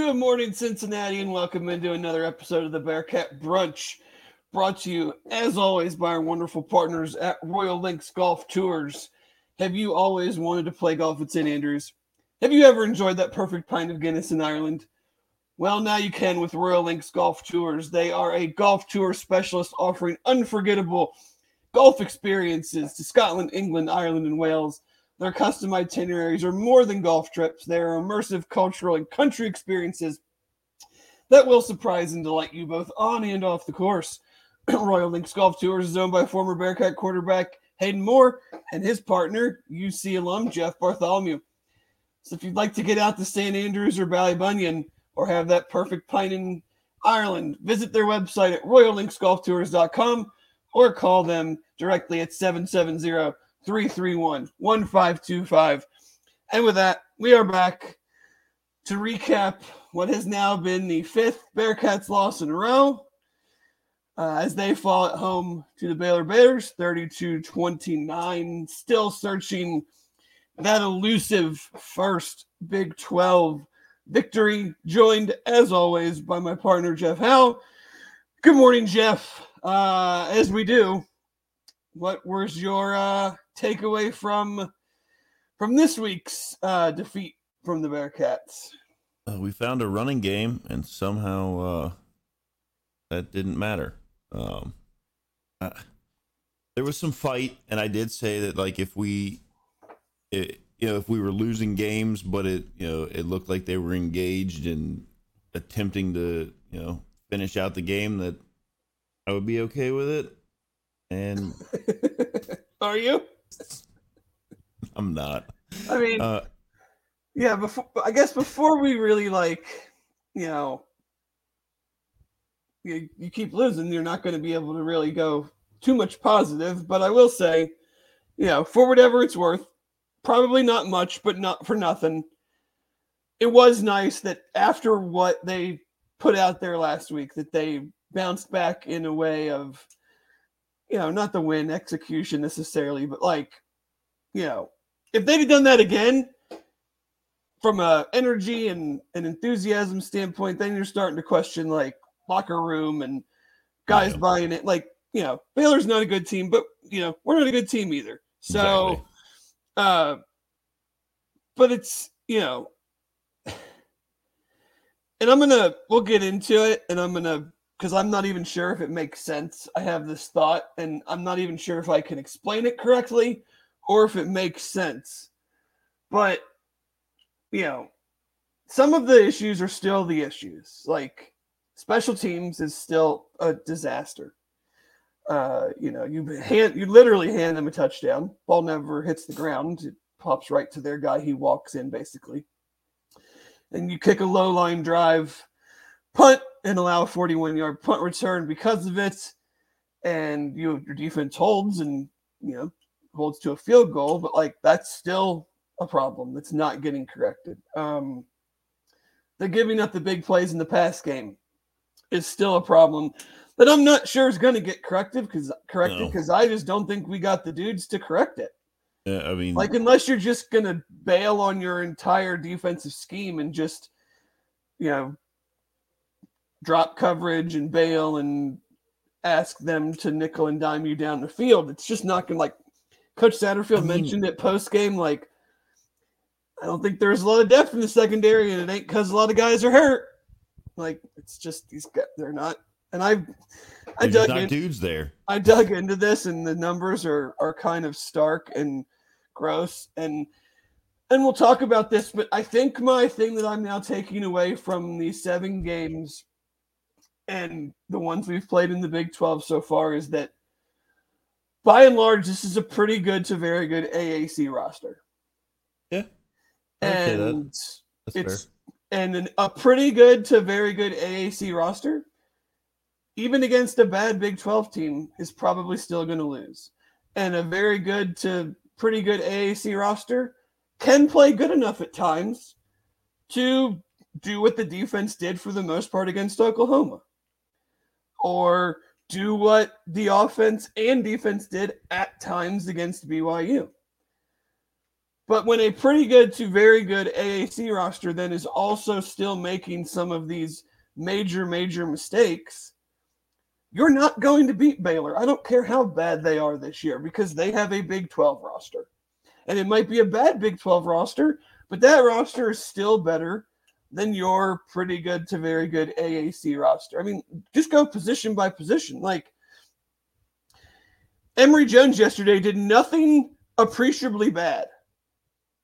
Good morning, Cincinnati, and welcome into another episode of the Bearcat Brunch. Brought to you, as always, by our wonderful partners at Royal Links Golf Tours. Have you always wanted to play golf at St. Andrews? Have you ever enjoyed that perfect pint of Guinness in Ireland? Well, now you can with Royal Links Golf Tours. They are a golf tour specialist offering unforgettable golf experiences to Scotland, England, Ireland, and Wales. Their custom itineraries are more than golf trips, they are immersive cultural and country experiences that will surprise and delight you both on and off the course. Royal Links Golf Tours is owned by former Bearcat quarterback Hayden Moore and his partner, UC alum Jeff Bartholomew. So if you'd like to get out to St. Andrews or Ballybunion or have that perfect pint in Ireland, visit their website at royallinksgolftours.com or call them directly at 770 331 1525. And with that, we are back to recap what has now been the fifth Bearcats loss in a row uh, as they fall at home to the Baylor Bears 32 29. Still searching that elusive first Big 12 victory, joined as always by my partner, Jeff Howe. Good morning, Jeff. Uh, as we do, what was your uh, takeaway from from this week's uh, defeat from the Bearcats? Uh, we found a running game, and somehow uh, that didn't matter. Um, uh, there was some fight, and I did say that like if we, it, you know, if we were losing games, but it you know it looked like they were engaged in attempting to you know finish out the game, that I would be okay with it. And Are you? I'm not. I mean, Uh, yeah. Before I guess before we really like, you know, you, you keep losing, you're not going to be able to really go too much positive. But I will say, you know, for whatever it's worth, probably not much, but not for nothing. It was nice that after what they put out there last week, that they bounced back in a way of, you know, not the win execution necessarily, but like, you know, if they'd have done that again from a energy and an enthusiasm standpoint, then you're starting to question like locker room and guys Yeah. buying it. Like, you know, Baylor's not a good team, but you know, we're not a good team either. So Exactly. uh but it's you know and I'm gonna we'll get into it and I'm gonna because I'm not even sure if it makes sense. I have this thought and I'm not even sure if I can explain it correctly or if it makes sense. But you know, some of the issues are still the issues. Like special teams is still a disaster. Uh, you know, you hand you literally hand them a touchdown. Ball never hits the ground. It pops right to their guy. He walks in basically. And you kick a low line drive, punt, and allow a 41 yard punt return because of it. And you your defense holds and you know holds to a field goal, but like that's still a problem that's not getting corrected. Um, they're giving up the big plays in the pass game is still a problem that I'm not sure is going to get corrected because corrected No. because I just don't think we got the dudes to correct it. Yeah, I mean, Like unless you're just going to bail on your entire defensive scheme and just you know drop coverage and bail and ask them to nickel and dime you down the field, it's just not going to like Coach Satterfield I mean- mentioned it post game like I don't think there's a lot of depth in the secondary, and it ain't because a lot of guys are hurt. Like it's just these guys, they're not. And I, I dug not in, dudes there. I dug into this, and the numbers are are kind of stark and gross. And and we'll talk about this, but I think my thing that I'm now taking away from these seven games and the ones we've played in the Big 12 so far is that by and large, this is a pretty good to very good AAC roster. Yeah, I would that. And it's fair. and an, a pretty good to very good AAC roster, even against a bad Big 12 team, is probably still going to lose. And a very good to pretty good AAC roster can play good enough at times to do what the defense did for the most part against Oklahoma, or do what the offense and defense did at times against BYU. But when a pretty good to very good AAC roster then is also still making some of these major, major mistakes, you're not going to beat Baylor. I don't care how bad they are this year because they have a Big 12 roster. And it might be a bad Big 12 roster, but that roster is still better than your pretty good to very good AAC roster. I mean, just go position by position. Like Emory Jones yesterday did nothing appreciably bad.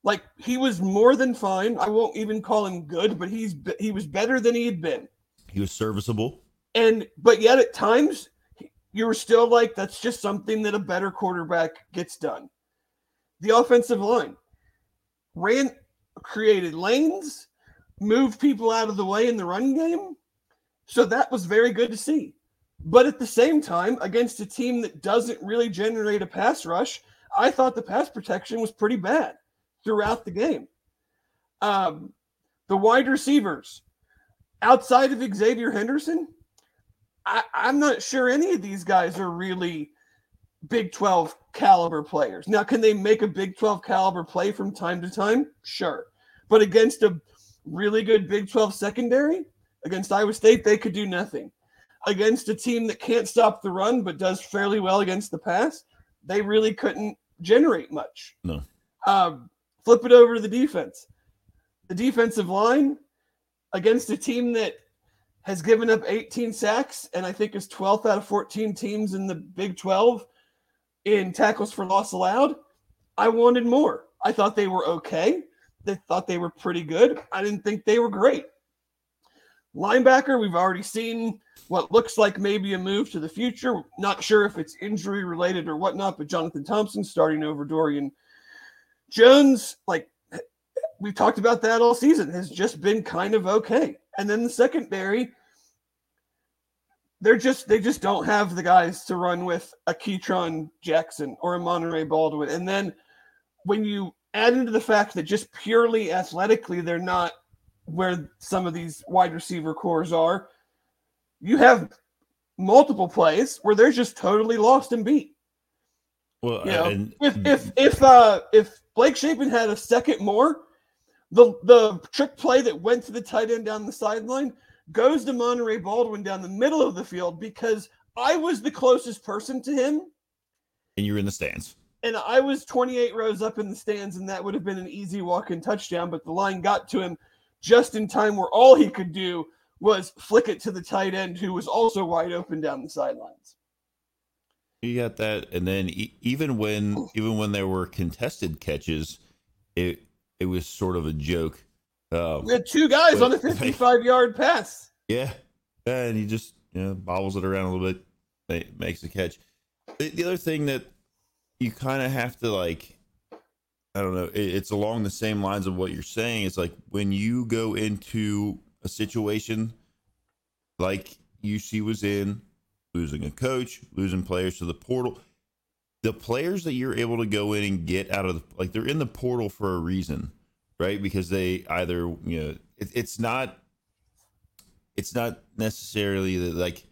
Like he was more than fine. I won't even call him good, but he's he was better than he had been. He was serviceable. And but yet at times you were still like that's just something that a better quarterback gets done. The offensive line ran created lanes, moved people out of the way in the run game. So that was very good to see. But at the same time, against a team that doesn't really generate a pass rush, I thought the pass protection was pretty bad throughout the game. Um, the wide receivers, outside of Xavier Henderson, I, I'm not sure any of these guys are really Big 12 caliber players. Now, can they make a Big 12 caliber play from time to time? Sure. But against a really good Big 12 secondary, against Iowa State, they could do nothing. Against a team that can't stop the run but does fairly well against the pass, they really couldn't generate much. No. Um, flip it over to the defense. The defensive line against a team that has given up 18 sacks and I think is 12th out of 14 teams in the Big 12 in tackles for loss allowed. I wanted more. I thought they were okay. They thought they were pretty good. I didn't think they were great. Linebacker, we've already seen what looks like maybe a move to the future. Not sure if it's injury related or whatnot, but Jonathan Thompson starting over Dorian Jones, like we've talked about that all season, has just been kind of okay. And then the secondary, they're just they just don't have the guys to run with a Ketron Jackson or a Monaray Baldwin. And then when you add into the fact that just purely athletically they're not where some of these wide receiver cores are, you have multiple plays where they're just totally lost and beat. Well, You know, and if if if uh if Blake Shapen had a second more, the the trick play that went to the tight end down the sideline goes to Monaray Baldwin down the middle of the field because I was the closest person to him and you're in the stands. And I was 28 rows up in the stands, and that would have been an easy walk-in touchdown. But the line got to him just in time, where all he could do was flick it to the tight end, who was also wide open down the sidelines. You got that, and then e- even when even when there were contested catches, it it was sort of a joke. Um, We had two guys on a 55-yard pass. Yeah, and he just you know bobbles it around a little bit, makes a catch. The, the other thing that you kind of have to like, I don't know, it, it's along the same lines of what you're saying. It's like when you go into a situation like UC was in, losing a coach, losing players to the portal. The players that you're able to go in and get out of the like they're in the portal for a reason, right? Because they either you know it, it's not it's not necessarily that like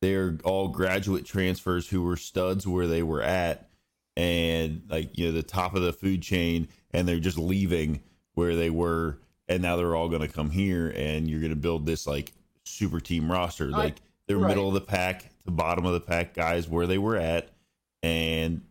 they're all graduate transfers who were studs where they were at and like you know the top of the food chain and they're just leaving where they were and now they're all going to come here and you're going to build this like super team roster. I- like they're right. middle of the pack to bottom of the pack guys where they were at and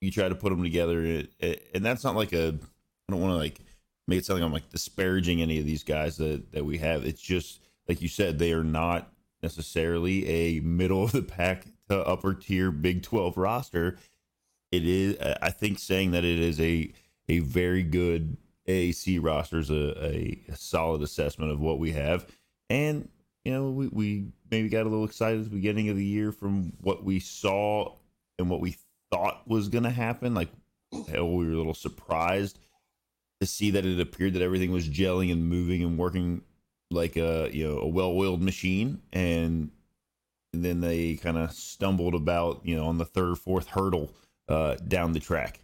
you try to put them together and- and that's not like a i don't want to like make it sound like i'm like disparaging any of these guys that that we have. It's just like you said they are not necessarily a middle of the pack to upper tier big 12 roster it is i think saying that it is a a very good AAC roster is a, a, solid assessment of what we have. And you know we, we maybe got a little excited at the beginning of the year from what we saw and what we thought was going to happen. Like hell we were a little surprised to see that it appeared that everything was gelling and moving and working like a you know a well-oiled machine. And then they kind of stumbled about you know on the third or fourth hurdle uh down the track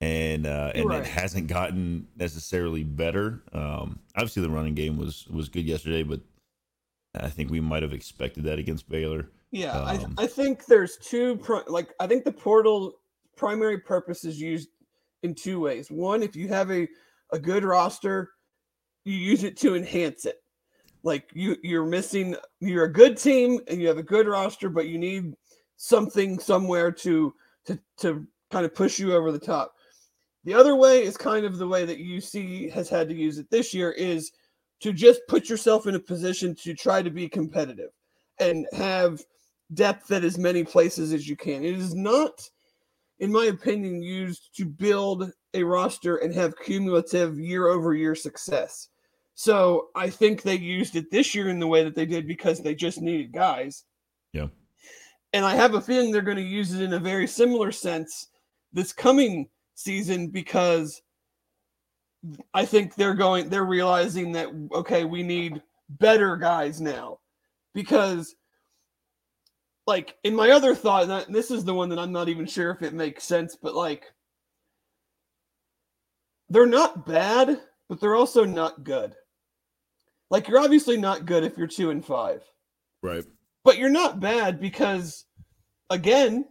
and uh and Right. it hasn't gotten necessarily better um obviously the running game was was good yesterday but i think we might have expected that against baylor Yeah, Um, I, I think there's two, like, I think the portal primary purpose is used in two ways. One, if you have a, a good roster, you use it to enhance it. Like you you're missing you're a good team and you have a good roster, but you need something somewhere to to to kind of push you over the top. The other way is kind of the way that UC has had to use it this year is to just put yourself in a position to try to be competitive and have depth at as many places as you can. It is not, in my opinion, used to build a roster and have cumulative year over year success. So I think they used it this year in the way that they did because they just needed guys. Yeah. And I have a feeling they're going to use it in a very similar sense this coming season because I think they're going they're realizing that okay, we need better guys now. Because like in my other thought, and this is the one that I'm not even sure if it makes sense, but like they're not bad, but they're also not good. Like you're obviously not good if you're two and five. Right. But you're not bad because again,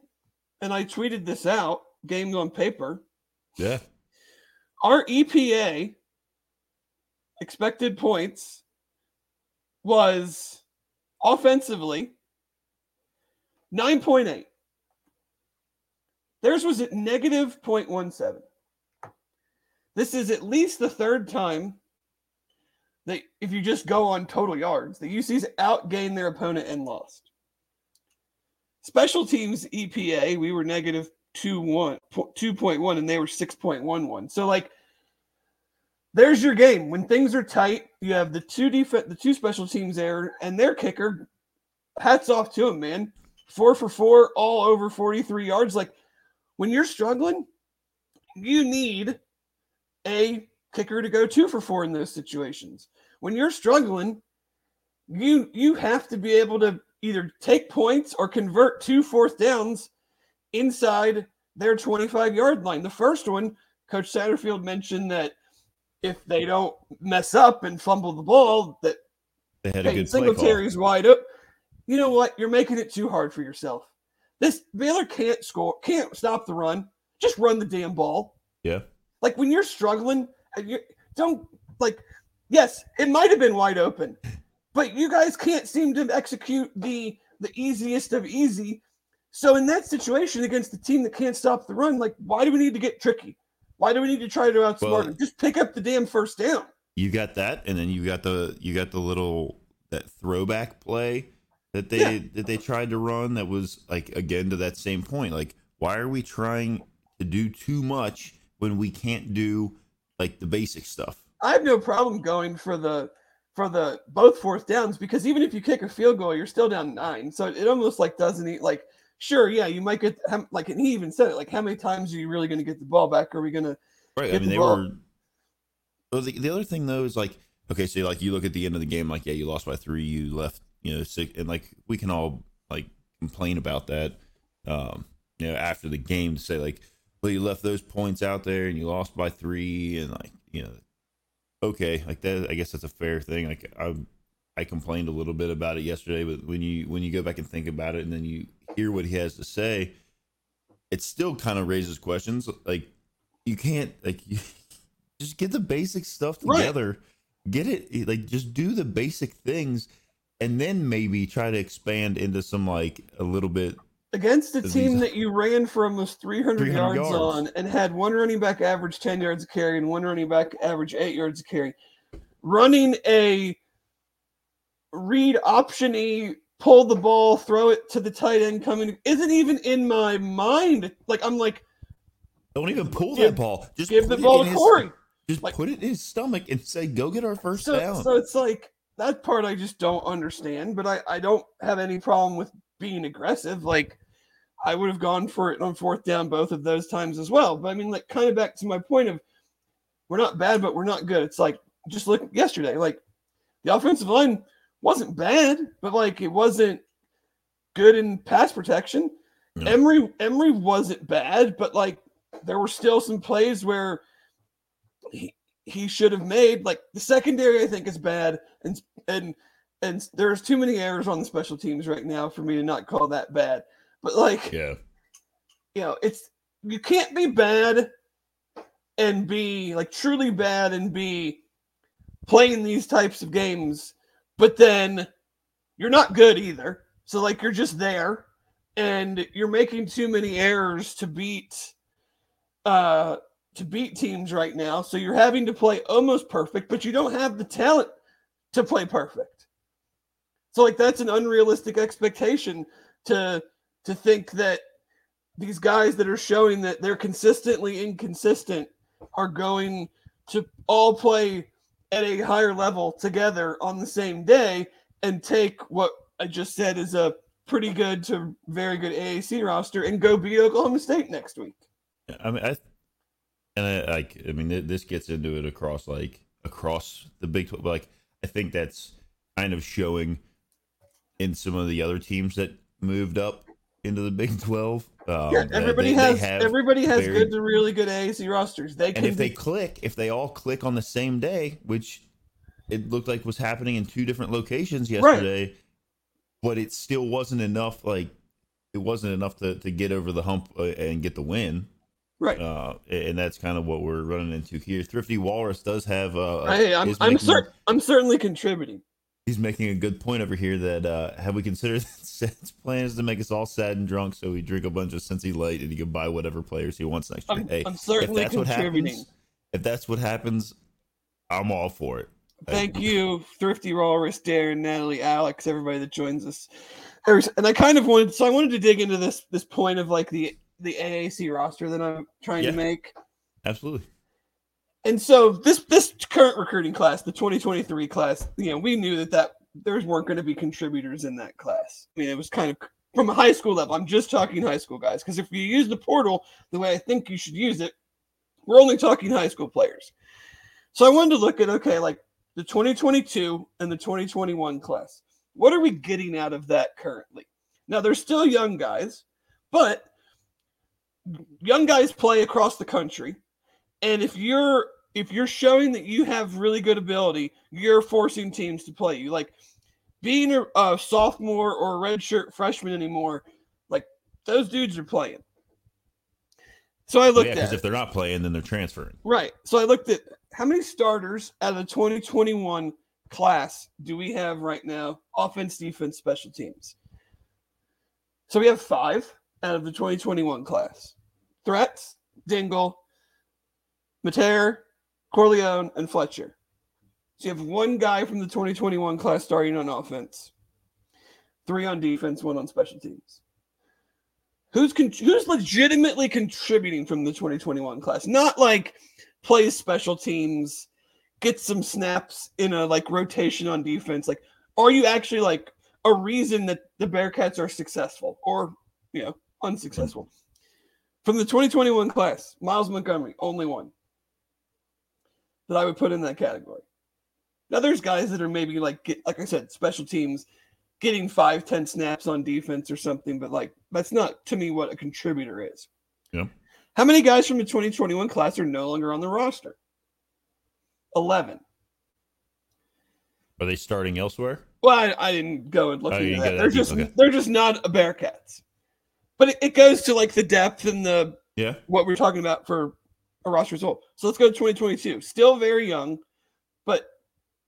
and I tweeted this out, games on paper. Yeah. Our EPA expected points was offensively 9.8. Theirs was at negative 0.17. This is at least the third time that if you just go on total yards, the UC's outgained their opponent and lost. Special teams EPA, we were negative 2.1 2.1 and they were 6.11. So like there's your game. When things are tight, you have the two defense the two special teams there and their kicker. Hats off to him, man. 4 for 4 all over 43 yards like when you're struggling, you need a kicker to go 2 for 4 in those situations. When you're struggling, you you have to be able to either take points or convert two fourth downs inside their 25 yard line. The first one, Coach Satterfield mentioned that if they don't mess up and fumble the ball, that they had a good Singletary's wide up. You know what? You're making it too hard for yourself. This Baylor can't score, can't stop the run. Just run the damn ball. Yeah. Like when you're struggling, uh, you don't like. Yes, it might have been wide open, but you guys can't seem to execute the the easiest of easy so in that situation against the team that can't stop the run, like why do we need to get tricky? Why do we need to try to outsmart well, them? Just pick up the damn first down. You got that, and then you got the you got the little that throwback play that they yeah. that they tried to run that was like again to that same point. Like, why are we trying to do too much when we can't do like the basic stuff? I have no problem going for the for the both fourth downs because even if you kick a field goal, you're still down nine. So it almost like doesn't eat like sure, yeah, you might get like, and he even said it, like, how many times are you really going to get the ball back? Are we going to? Right. I mean, the they ball? were. Well, the, the other thing though is like, okay, so like you look at the end of the game, like, yeah, you lost by three, you left, you know, six, and like we can all like complain about that, um, you know, after the game to say like, well, you left those points out there and you lost by three, and like, you know, okay, like that. I guess that's a fair thing. Like I, I complained a little bit about it yesterday, but when you when you go back and think about it, and then you hear what he has to say, it still kind of raises questions. Like you can't like you, just get the basic stuff together. Right. Get it eh, like just do the basic things and then maybe try to expand into some like a little bit against a team that you ran for almost 300, 300 yards, yards, on and had one running back average 10 yards a carry and one running back average 8 yards a carry running a read optiony pull the ball, throw it to the tight end coming isn't even in my mind. Like I'm like, don't even pull give, that ball. Just give the ball to Corey. His, just like, put it in his stomach and say, "Go get our first so, down." So it's like that part I just don't understand. But I I don't have any problem with being aggressive. Like I would have gone for it on fourth down both of those times as well. But I mean, like kind of back to my point of we're not bad, but we're not good. It's like just look yesterday. Like the offensive line wasn't bad, but like it wasn't good in pass protection. No. Emory Emory wasn't bad, but like there were still some plays where he, he should have made. Like the secondary, I think is bad, and and and there's too many errors on the special teams right now for me to not call that bad. But like, yeah, you know, it's you can't be bad and be like truly bad and be playing these types of games, but then you're not good either. So like you're just there and you're making too many errors to beat uh to beat teams right now. So you're having to play almost perfect, but you don't have the talent to play perfect. So like that's an unrealistic expectation to to think that these guys that are showing that they're consistently inconsistent are going to all play at a higher level together on the same day and take what I just said is a pretty good to very good AAC roster and go beat Oklahoma State next week. I mean, I and I like. I mean, this gets into it across like across the Big Twelve. Like, I think that's kind of showing in some of the other teams that moved up into the Big Twelve. Um, yeah, everybody they, has they everybody has very, good to really good AAC rosters. They and if be- they click, if they all click on the same day, which it looked like was happening in two different locations yesterday, right. but it still wasn't enough. Like it wasn't enough to to get over the hump uh, and get the win. Right. Uh, and that's kind of what we're running into here. Thrifty Walrus does have. Uh, hey, I'm I'm, cer- I'm certainly contributing he's making a good point over here that uh, have we considered Seth's plan is to make us all sad and drunk so we drink a bunch of Cincy Light and he can buy whatever players he wants next year. I'm, hey, I'm certainly if that's contributing. What happens, if that's what happens, I'm all for it. Thank you, Thrifty Walrus, Darren, Natalie, Alex, everybody that joins us. And I kind of wanted, so I wanted to dig into this this point of like the the AAC roster that I'm trying yeah, to make. Absolutely. And so this this current recruiting class, the 2023 class, you know, we knew that that there weren't going to be contributors in that class. I mean, it was kind of from a high school level. I'm just talking high school guys because if you use the portal the way I think you should use it, we're only talking high school players. So I wanted to look at okay, like the 2022 and the 2021 class. What are we getting out of that currently? Now they're still young guys, but young guys play across the country. And if you're if you're showing that you have really good ability, you're forcing teams to play you. Like being a, a sophomore or a redshirt freshman anymore, like those dudes are playing. So I oh, looked at. yeah, because if they're not playing, then they're transferring. Right. So I looked at how many starters out of the 2021 class do we have right now? Offense, defense, special teams. So we have five out of the 2021 class. Threats, Dingle, Mater, Corleone, and Fletcher. So you have one guy from the 2021 class starting on offense, three on defense, one on special teams. Who's con- who's legitimately contributing from the 2021 class? Not like plays special teams, gets some snaps in a like rotation on defense. Like, are you actually like a reason that the Bearcats are successful or you know unsuccessful? From the 2021 class, Myles Montgomery, only one that I would put in that category. Now there's guys that are maybe like get, like I said, special teams getting five, ten snaps on defense or something, but like that's not to me what a contributor is. Yeah. How many guys from the 2021 class are no longer on the roster? Eleven. Are they starting elsewhere? Well, I, I didn't go and look oh, into that. They're just okay. they're just not a Bearcats. But it, it goes to like the depth and the yeah what we are talking about for a roster result. So let's go to 2022. Still very young, but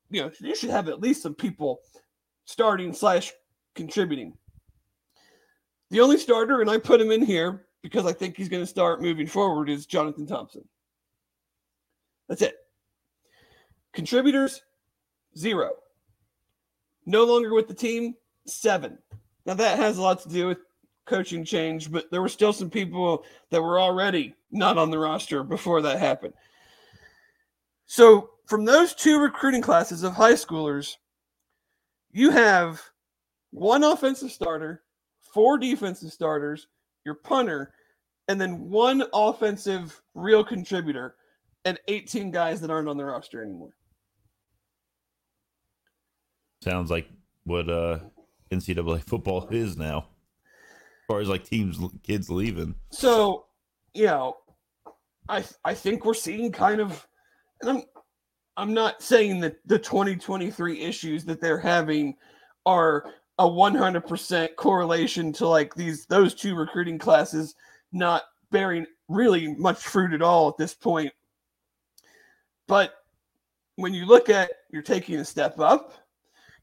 you know you should have at least some people starting slash contributing. The only starter, and I put him in here because I think he's going to start moving forward, is Jonathan Thompson. That's it. Contributors, zero. No longer with the team, seven. Now that has a lot to do with coaching change, but there were still some people that were already not on the roster before that happened. So, from those two recruiting classes of high schoolers, you have one offensive starter, four defensive starters, your punter, and then one offensive real contributor, and 18 guys that aren't on the roster anymore. Sounds like what uh, NCAA football is now far as like teams kids leaving. So, you know, I I think we're seeing kind of and I'm I'm not saying that the 2023 issues that they're having are a 100% correlation to like these those two recruiting classes not bearing really much fruit at all at this point but when you look at you're taking a step up,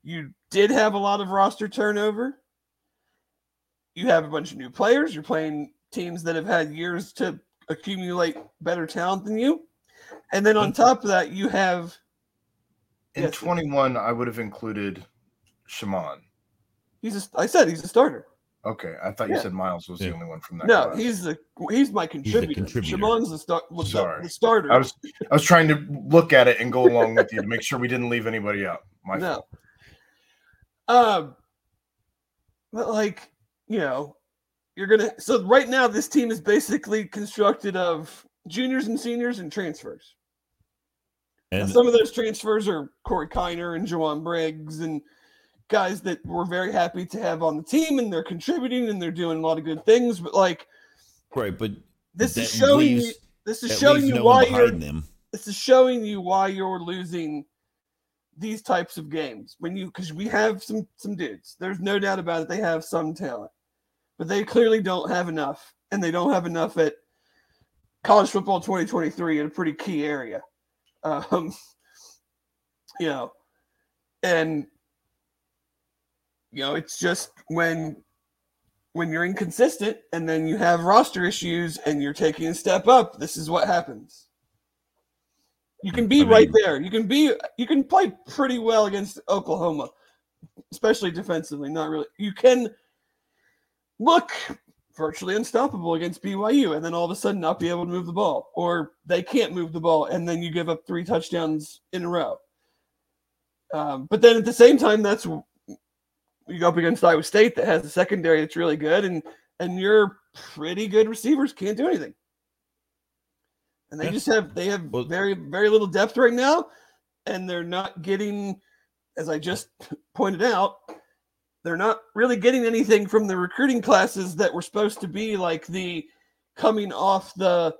you did have a lot of roster turnover. You have a bunch of new players. You're playing teams that have had years to accumulate better talent than you. And then on top of that, you have In Yes. 21, I would have included Shaman. he's a, I said he's a starter. Okay, I thought you said Miles was Yeah. the only one from that. No, class. he's the he's my contributor. contributor. Shamon's the, start, was the, Sorry. the starter. I was I was trying to look at it and go along with you to make sure we didn't leave anybody out. My no. fault. Um, but like you know, you're gonna. So right now, this team is basically constructed of juniors and seniors and transfers. Now, And some of those transfers are Corey Kiner and Jowon Briggs and guys that we're very happy to have on the team, and they're contributing and they're doing a lot of good things. But like, right, but this is showing leaves- you. This is showing you no why you're them. this is showing you why you're losing these types of games when you because we have some some dudes there's no doubt about it they have some talent but they clearly don't have enough and they don't have enough at college football 2023 in a pretty key area. Um you know and you know it's just when when you're inconsistent and then you have roster issues and you're taking a step up this is what happens. You can be I right there. You can be you can play pretty well against oklahoma especially defensively not really. You can look virtually unstoppable against byu and then all of a sudden not be able to move the ball or they can't move the ball and then you give up three touchdowns in a row um, but then at the same time that's you go up against Iowa State that has a secondary that's really good, and and your pretty good receivers can't do anything. And they Yeah. just have they have very very little depth right now, and they're not getting, as I just pointed out, they're not really getting anything from the recruiting classes that were supposed to be like the coming off the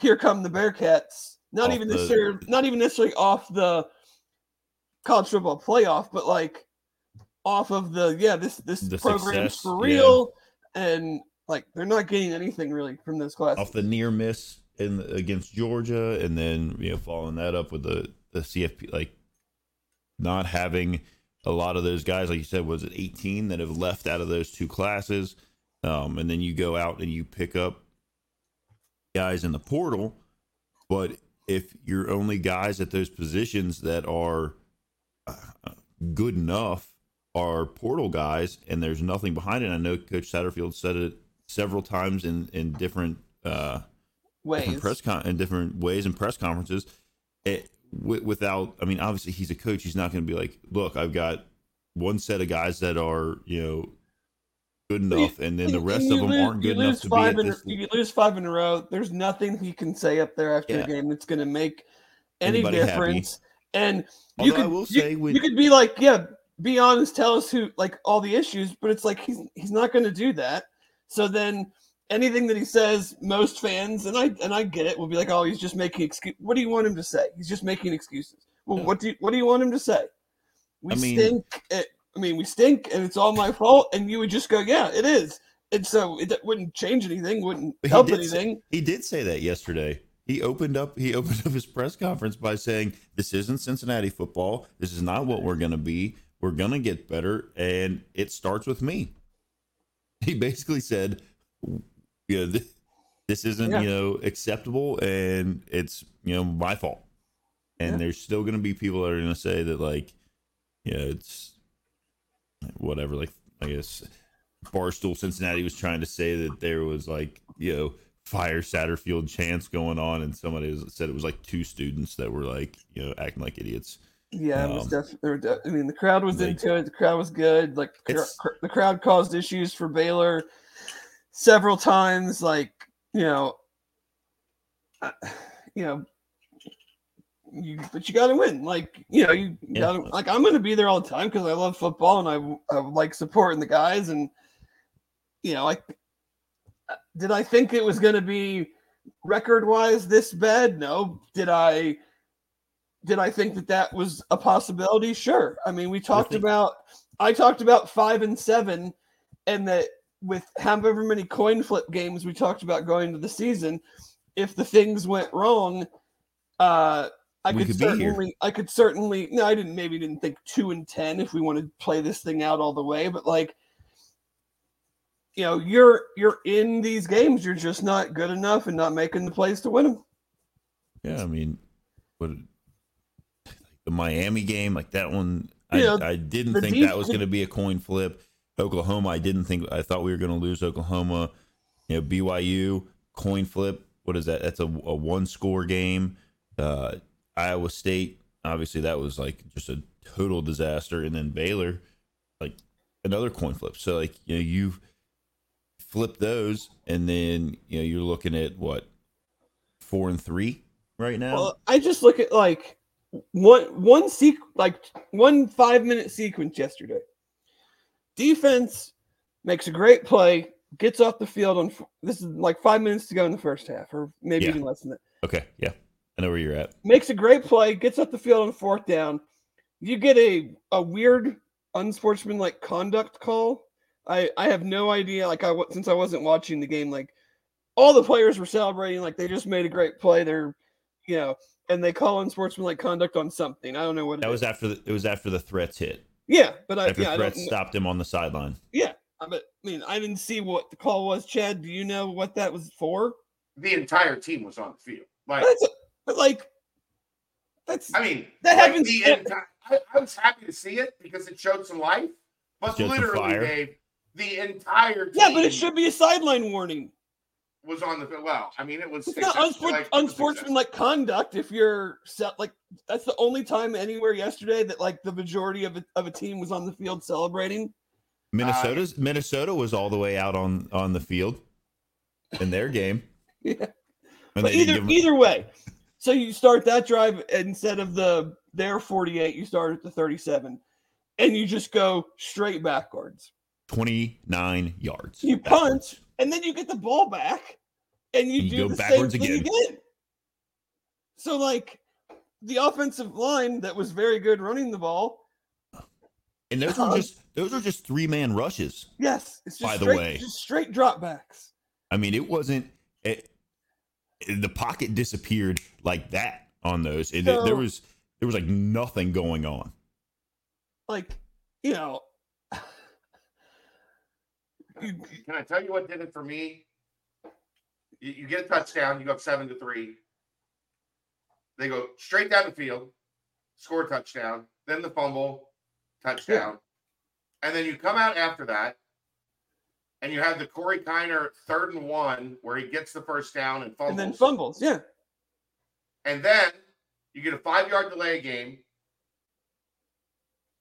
here come the Bearcats. Not Off even the- necessarily not even necessarily off the college football playoff, but like off of the yeah this this The program's success, for yeah. real and like they're not getting anything really from this class. off the near miss in against Georgia, and then you know following that up with the the CFP, like not having a lot of those guys, like you said, was it 18 that have left out of those two classes, um, and then you go out and you pick up guys in the portal, but if you're only guys at those positions that are uh, good enough are portal guys and there's nothing behind it. I know Coach Satterfield said it several times in in different uh ways. different press con- in different ways in press conferences. It, wi- without, I mean, obviously he's a coach. He's not going to be like, look, I've got one set of guys that are you know good enough, and then the rest you of them lose- aren't good enough to be at in, this. You lose five in a row. There's nothing he can say up there after Yeah. a game that's going to make any Anybody happy. difference. And you could I will you- when- you could be like, yeah, be honest, tell us who like all the issues, but it's like he's he's not going to do that. So then anything that he says, most fans and I and I get it will be like, oh, he's just making excuse. What do you want him to say? He's just making excuses. Well, Yeah. what do you what do you want him to say? We I mean- stink. At, I mean, we stink, and it's all my fault. And you would just go, yeah, it is. And so it wouldn't change anything, wouldn't he help did say- anything. He did say that yesterday. He opened up he opened up his press conference by saying, "This isn't Cincinnati football. This is not what we're going to be. We're going to get better and it starts with me." He basically said, "You know, this, this isn't, Yeah. you know, acceptable and it's, you know, my fault." And Yeah. there's still going to be people that are going to say that like, you know, it's whatever like I guess Barstool Cincinnati was trying to say that there was like, you know, fire Satterfield chants going on, and somebody was, said it was like two students that were like, you know, acting like idiots. Yeah, it was Um, definitely. I mean, the crowd was like- into it. The crowd was good. Like cr- cr- the crowd caused issues for Baylor several times. Like you know, uh, you know, you but you got to win. Like you know, you Yeah. got to like. I'm going to be there all the time because I love football and I I like supporting the guys and you know, like did I think it was going to be record wise this bad? No. Did I? Did I think that that was a possibility? Sure. I mean, we talked think- about. I talked about five and seven, and that with however many coin flip games we talked about going into the season, if the things went wrong, uh, I could, could certainly, I could certainly. No, I didn't. Maybe didn't think two and ten if we want to play this thing out all the way. But like, you know, you're you're in these games. You're just not good enough and not making the plays to win them. Yeah, I mean, what the Miami game, like that one, I, I didn't think def- that was going to be a coin flip. Oklahoma, I didn't think. I thought we were going to lose Oklahoma. You know, BYU coin flip. What is that? That's a, a one score game. Uh, Iowa State, obviously, that was like just a total disaster. And then Baylor, like another coin flip. So like you know, you flip those, and then you know you're looking at what four and three right now. Well, I just look at like one one seq like one five minute sequence yesterday. Defense makes a great play, gets off the field on this is like five minutes to go in the first half, or maybe Yeah. even less than that. Okay, yeah, I know where you're at. Makes a great play, gets off the field on fourth down. You get a a weird unsportsmanlike conduct call. I I have no idea. Like I since I wasn't watching the game, like all the players were celebrating like they just made a great play. They're you know, and they call unsportsmanlike conduct on something. I don't know what it That was after the, it was after the threats hit. Yeah, but I After yeah, I don't stopped him on the sideline. yeah. I I mean, I didn't see what the call was. Chad, do you know what that was for? The entire team was on the field. Like, That's but like that's I mean, That like happens- the enti- I, I was happy to see it because it showed some life. But literally, fire. Dave, the entire team yeah, but it should be a sideline warning. Was on the field. Well, I mean, it was It's not success- unsport- like, it was success. unsportsmanlike conduct if you're set like that's the only time anywhere yesterday that like the majority of a, of a team was on the field celebrating. Minnesota's Minnesota was all the way out on on the field in their game. Yeah. And but either give 'em- either way, so you start that drive instead of the their 48, you start at the 37, and you just go straight backwards. 29 yards. You backwards. punt, and then you get the ball back, and you, you do go the backwards same thing again. again. So like the offensive line that was very good running the ball. And those are just those are just three man rushes. Yes, it's just By the way. just straight dropbacks. I mean, it wasn't it, the pocket disappeared like that on those. It, So- there was there was like nothing going on. Like you know, Can I tell you what did it for me? You, you get a touchdown, you go up seven to three. They go straight down the field, score a touchdown, then the fumble, touchdown. And then you come out after that, and you have the Corey Kiner third and one where he gets the first down and fumbles. and then fumbles. Yeah, And then you get a five yard delay game.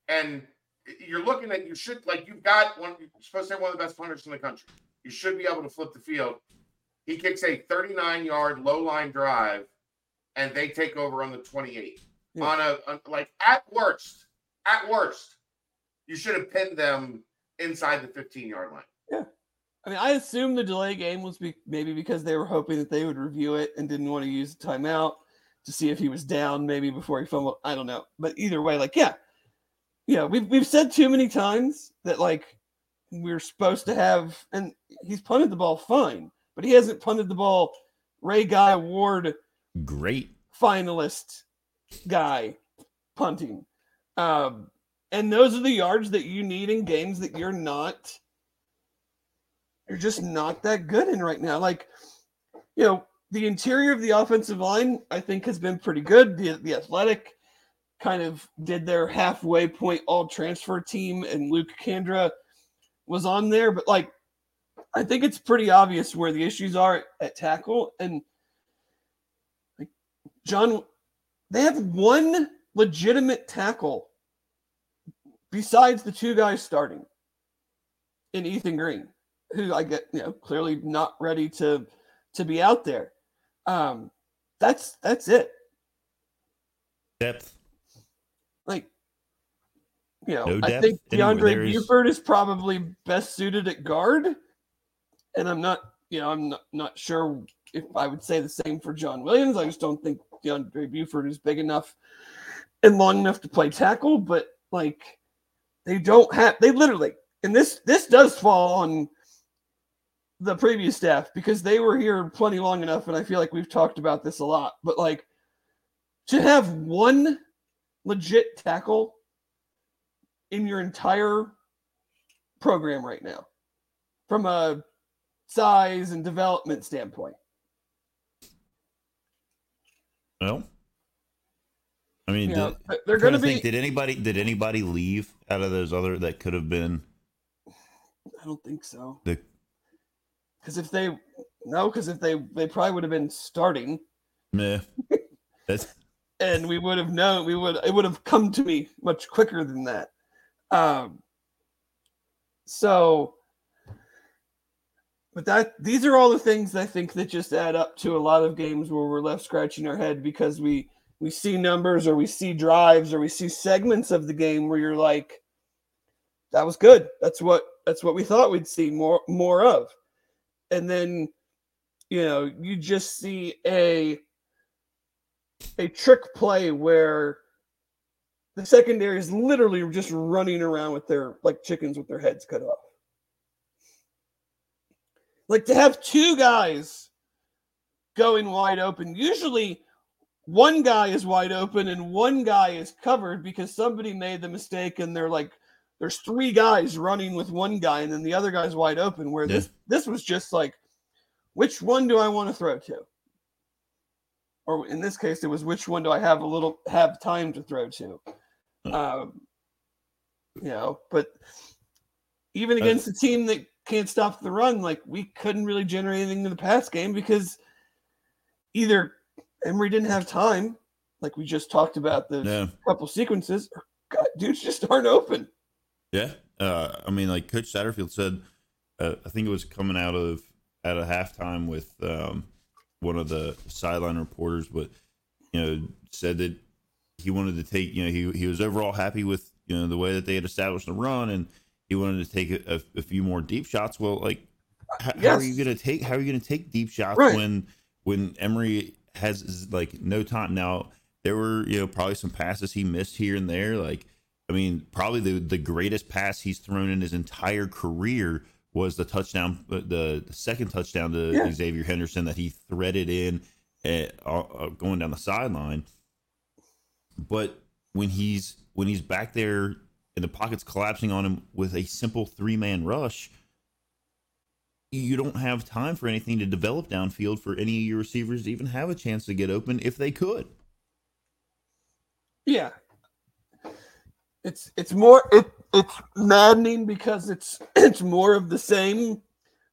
And you're looking at you should like you've got one you're supposed to have one of the best punters in the country. You should be able to flip the field. He kicks a 39 yard low line drive and they take over on the 28. Yeah. On a on- like at worst, at worst, you should have pinned them inside the 15 yard line. Yeah. I mean, I assume the delay game was be- maybe because they were hoping that they would review it and didn't want to use the timeout to see if he was down maybe before he fumbled. I don't know, but either way, like yeah, yeah, we've we've said too many times that like we're supposed to have, and he's punted the ball fine, but he hasn't punted the ball. Ray Guy Award Great. finalist guy punting. Um, and those are the yards that you need in games that you're not, you're just not that good in right now. Like, you know, the interior of the offensive line, I think, has been pretty good. The, the athletic kind of did their halfway point all transfer team, and Luke Kandra was on there. But like, I think it's pretty obvious where the issues are at, at tackle. And like John, they have one legitimate tackle besides the two guys starting in Ethan Green, who I get, you know, clearly not ready to to be out there. Um, that's that's it. Depth. You know, No I think. DeAndre is- Buford is probably best suited at guard, and I'm not, you know, I'm not, not sure if I would say the same for John Williams. I just don't think DeAndre Buford is big enough and long enough to play tackle. But like, they don't have, they literally, and this this does fall on the previous staff because they were here plenty long enough, and I feel like we've talked about this a lot. But like, to have one legit tackle in your entire program right now from a size and development standpoint. Well, I mean, did, they're going to think, be. Did anybody did anybody leave out of those other that could have been I don't think so. the? Because if they no, because if they they probably would have been starting, Meh. That's and we would have known we would it would have come to me much quicker than that. Um. So, but that these are all the things I think that just add up to a lot of games where we're left scratching our head because we we see numbers or we see drives or we see segments of the game where you're like, that was good. That's what that's what we thought we'd see more more of, and then you know you just see a a trick play where the secondary is literally just running around with their like chickens with their heads cut off. Like to have two guys going wide open, usually one guy is wide open and one guy is covered because somebody made the mistake and they're like there's three guys running with one guy and then the other guy's wide open where this this was just like which one do I want to throw to? Or in this case, it was which one do I have a little have time to throw to? Um, you know, but even against a team that can't stop the run, like we couldn't really generate anything in the pass game because either Emory didn't have time, like we just talked about the yeah. couple sequences, or God, dudes just aren't open. Yeah, uh, I mean, like Coach Satterfield said, uh, I think it was coming out of at a halftime with um, one of the sideline reporters, but you know, said that he wanted to take, you know, he he was overall happy with you know the way that they had established the run, and he wanted to take a, a, few more deep shots. Well, like, h- how are you going to take? How are you going to take deep shots Right. when when Emory has like no time now? There were you know probably some passes he missed here and there, like. I mean, probably the, the greatest pass he's thrown in his entire career was the touchdown, uh, the, the second touchdown to Yeah. Xavier Henderson that he threaded in at, uh, uh, going down the sideline. But when he's when he's back there and the pocket's collapsing on him with a simple three man rush, you don't have time for anything to develop downfield for any of your receivers to even have a chance to get open if they could. Yeah. It's it's more it it's maddening because it's it's more of the same,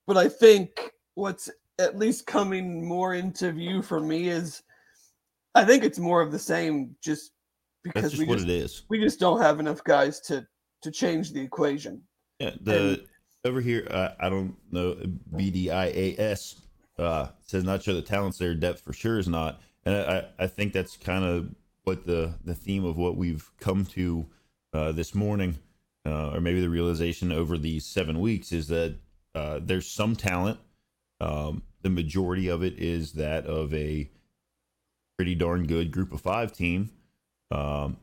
but I think what's at least coming more into view for me is I think it's more of the same just because just we what just it is. we just don't have enough guys to to change the equation. Yeah, the over here, uh, I don't know. BDIAS uh, says not sure the talents there. Depth for sure is not, and I, I think that's kind of what the the theme of what we've come to uh, this morning, uh, or maybe the realization over these seven weeks is that uh, there's some talent. Um, the majority of it is that of a pretty darn good group of five team, um,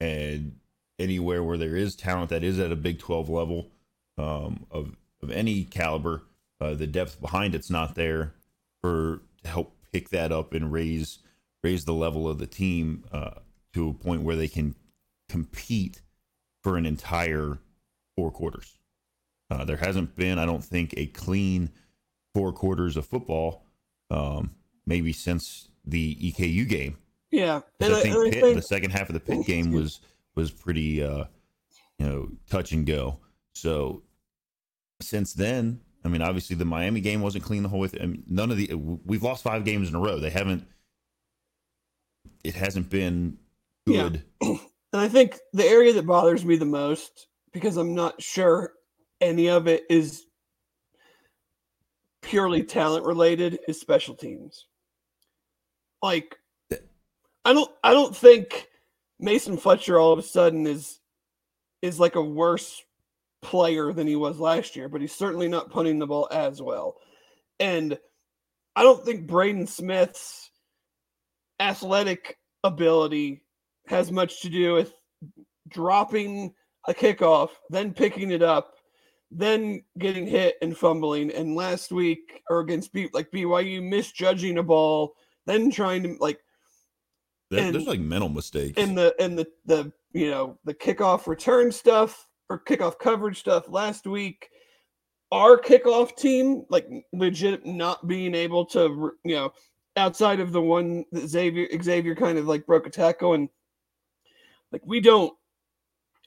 and anywhere where there is talent that is at a Big 12 level um, of of any caliber, uh, the depth behind it's not there for to help pick that up and raise raise the level of the team uh, to a point where they can compete for an entire four quarters. Uh, there hasn't been, I don't think, a clean four quarters of football, um, maybe since the EKU game. Yeah. And I think, I Pitt, think the second half of the Pitt game was was pretty, uh, you know, touch and go. So since then, I mean, obviously the Miami game wasn't clean the whole way. Through. I mean, none of the we've lost five games in a row. They haven't. It hasn't been Yeah. good. And I think the area that bothers me the most, because I'm not sure any of it is purely talent related, is special teams. Like, I don't, I don't think Mason Fletcher all of a sudden is is like a worse player than he was last year, but he's certainly not punting the ball as well. And I don't think Braden Smith's athletic ability has much to do with dropping a kickoff, then picking it up, then getting hit and fumbling. And last week, or against B, like BYU, misjudging a ball, then trying to like There- And- there's like mental mistakes. and the and the the you know the kickoff return stuff or kickoff coverage stuff last week our kickoff team like legit not being able to you know outside of the one that Xavier Xavier kind of like broke a tackle and like we don't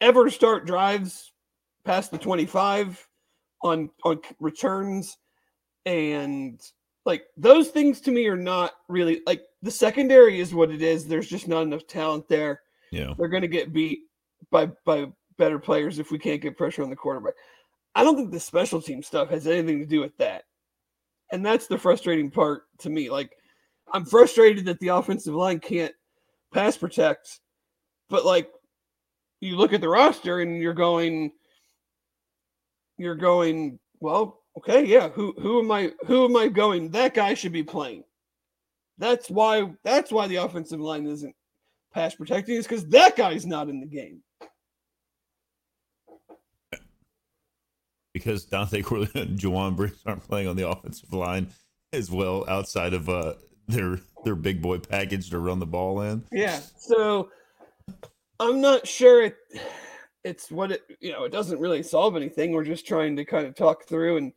ever start drives past the 25 on on returns and like those things to me are not really like the secondary is what it is there's just not enough talent there yeah. they're going to get beat by by better players if we can't get pressure on the quarterback. I don't think the special team stuff has anything to do with that. And that's the frustrating part to me. Like I'm frustrated that the offensive line can't pass protect, but like you look at the roster and you're going you're going, well, okay, yeah, who who am I who am I going? That guy should be playing. That's why that's why the offensive line isn't pass protecting is because that guy's not in the game. Because Dontay Corleone and Jowon Briggs aren't playing on the offensive line as well outside of uh their their big boy package to run the ball in. Yeah. So I'm not sure it it's what it you know, it doesn't really solve anything. We're just trying to kind of talk through and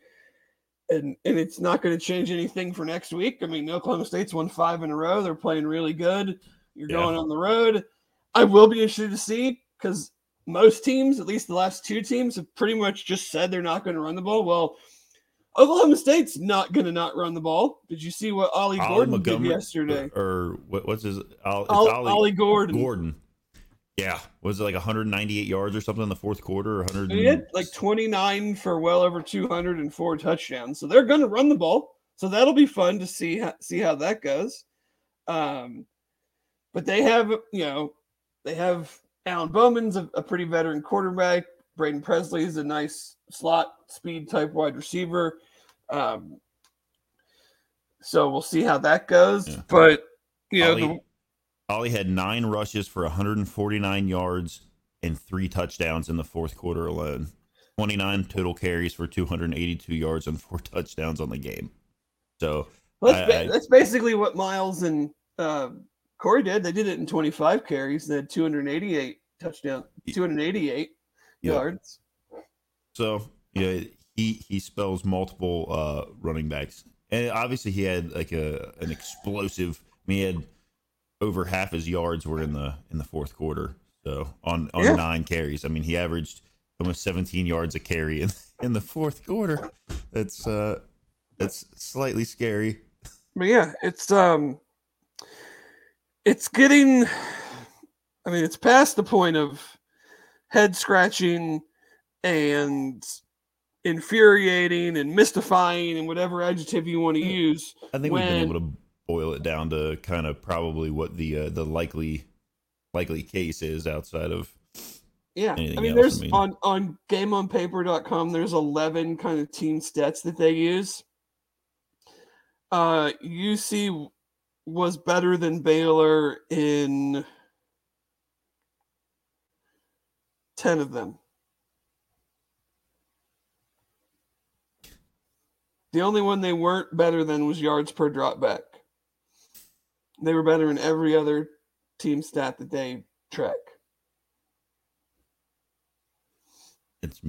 and and it's not going to change anything for next week. I mean, Oklahoma State's won five in a row. They're playing really good. You're Yeah. going on the road. I will be interested to see because most teams, at least the last two teams, have pretty much just said they're not going to run the ball. Well, Oklahoma State's not going to not run the ball. Did you see what Ollie, Ollie Gordon did yesterday? Or what, what's his Ollie, Ollie, Ollie Gordon. Gordon. Yeah. Was it like 198 yards or something in the fourth quarter? Or 100 He had like 29 for well over 204 touchdowns. So they're going to run the ball. So that'll be fun to see how, see how that goes. Um, but they have, you know, they have Alan Bowman's a, a pretty veteran quarterback. Brennan Presley is a nice slot speed type wide receiver. Um, so we'll see how that goes. Yeah. But you know, Ollie, the, Ollie had nine rushes for 149 yards and three touchdowns in the fourth quarter alone. 29 total carries for 282 yards and four touchdowns on the game. So Well, that's, I- I- that's basically what Myles and uh, Corey did. They did it in 25 carries. They had 288 touchdown, 288 Yeah. yards. So yeah, he he spells multiple uh, running backs, and obviously he had like a an explosive. I mean, he had over half his yards were in the in the fourth quarter. So on on Yeah. nine carries, I mean, he averaged almost 17 yards a carry in in the fourth quarter. That's uh that's slightly scary. But yeah, it's um, it's getting. I mean, it's past the point of head scratching and infuriating and mystifying and whatever adjective you want to use. I think we've been able to boil it down to kind of probably what the uh, the likely likely case is outside of Yeah, anything I mean, else, there's I mean- on on GameOnPaper.com. There's 11 kind of team stats that they use. Uh, UC was better than Baylor in 10 of them. The only one they weren't better than was yards per drop back. They were better in every other team stat that they track. it's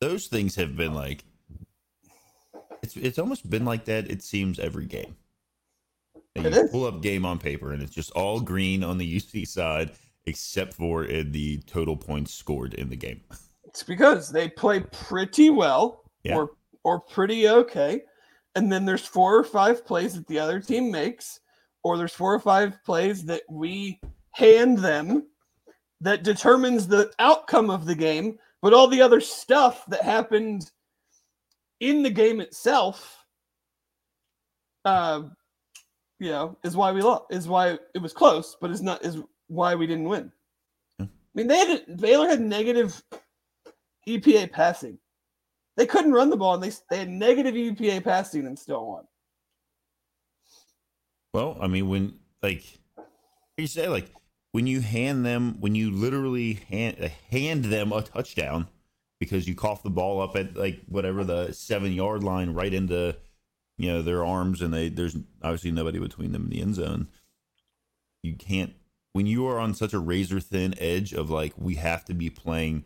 those things have been like it's it's almost been like that it seems every game and It you is. pull up game on paper and it's just all green on the UC side except for in the total points scored in the game It's because they play pretty well Yeah. or or pretty okay. And then there's four or five plays that the other team makes, or there's four or five plays that we hand them that determines the outcome of the game. But all the other stuff that happened in the game itself, uh, you know, is why we lost. Is why it was close, but is not is why we didn't win. I mean, they had Baylor had negative EPA passing. They couldn't run the ball, and they they had negative EPA passing and still won. well i mean when like you say like when you hand them when you literally hand hand them a touchdown because you cough the ball up at like whatever the seven yard line right into you know their arms and they there's obviously nobody between them in the end zone you can't when you are on such a razor thin edge of like we have to be playing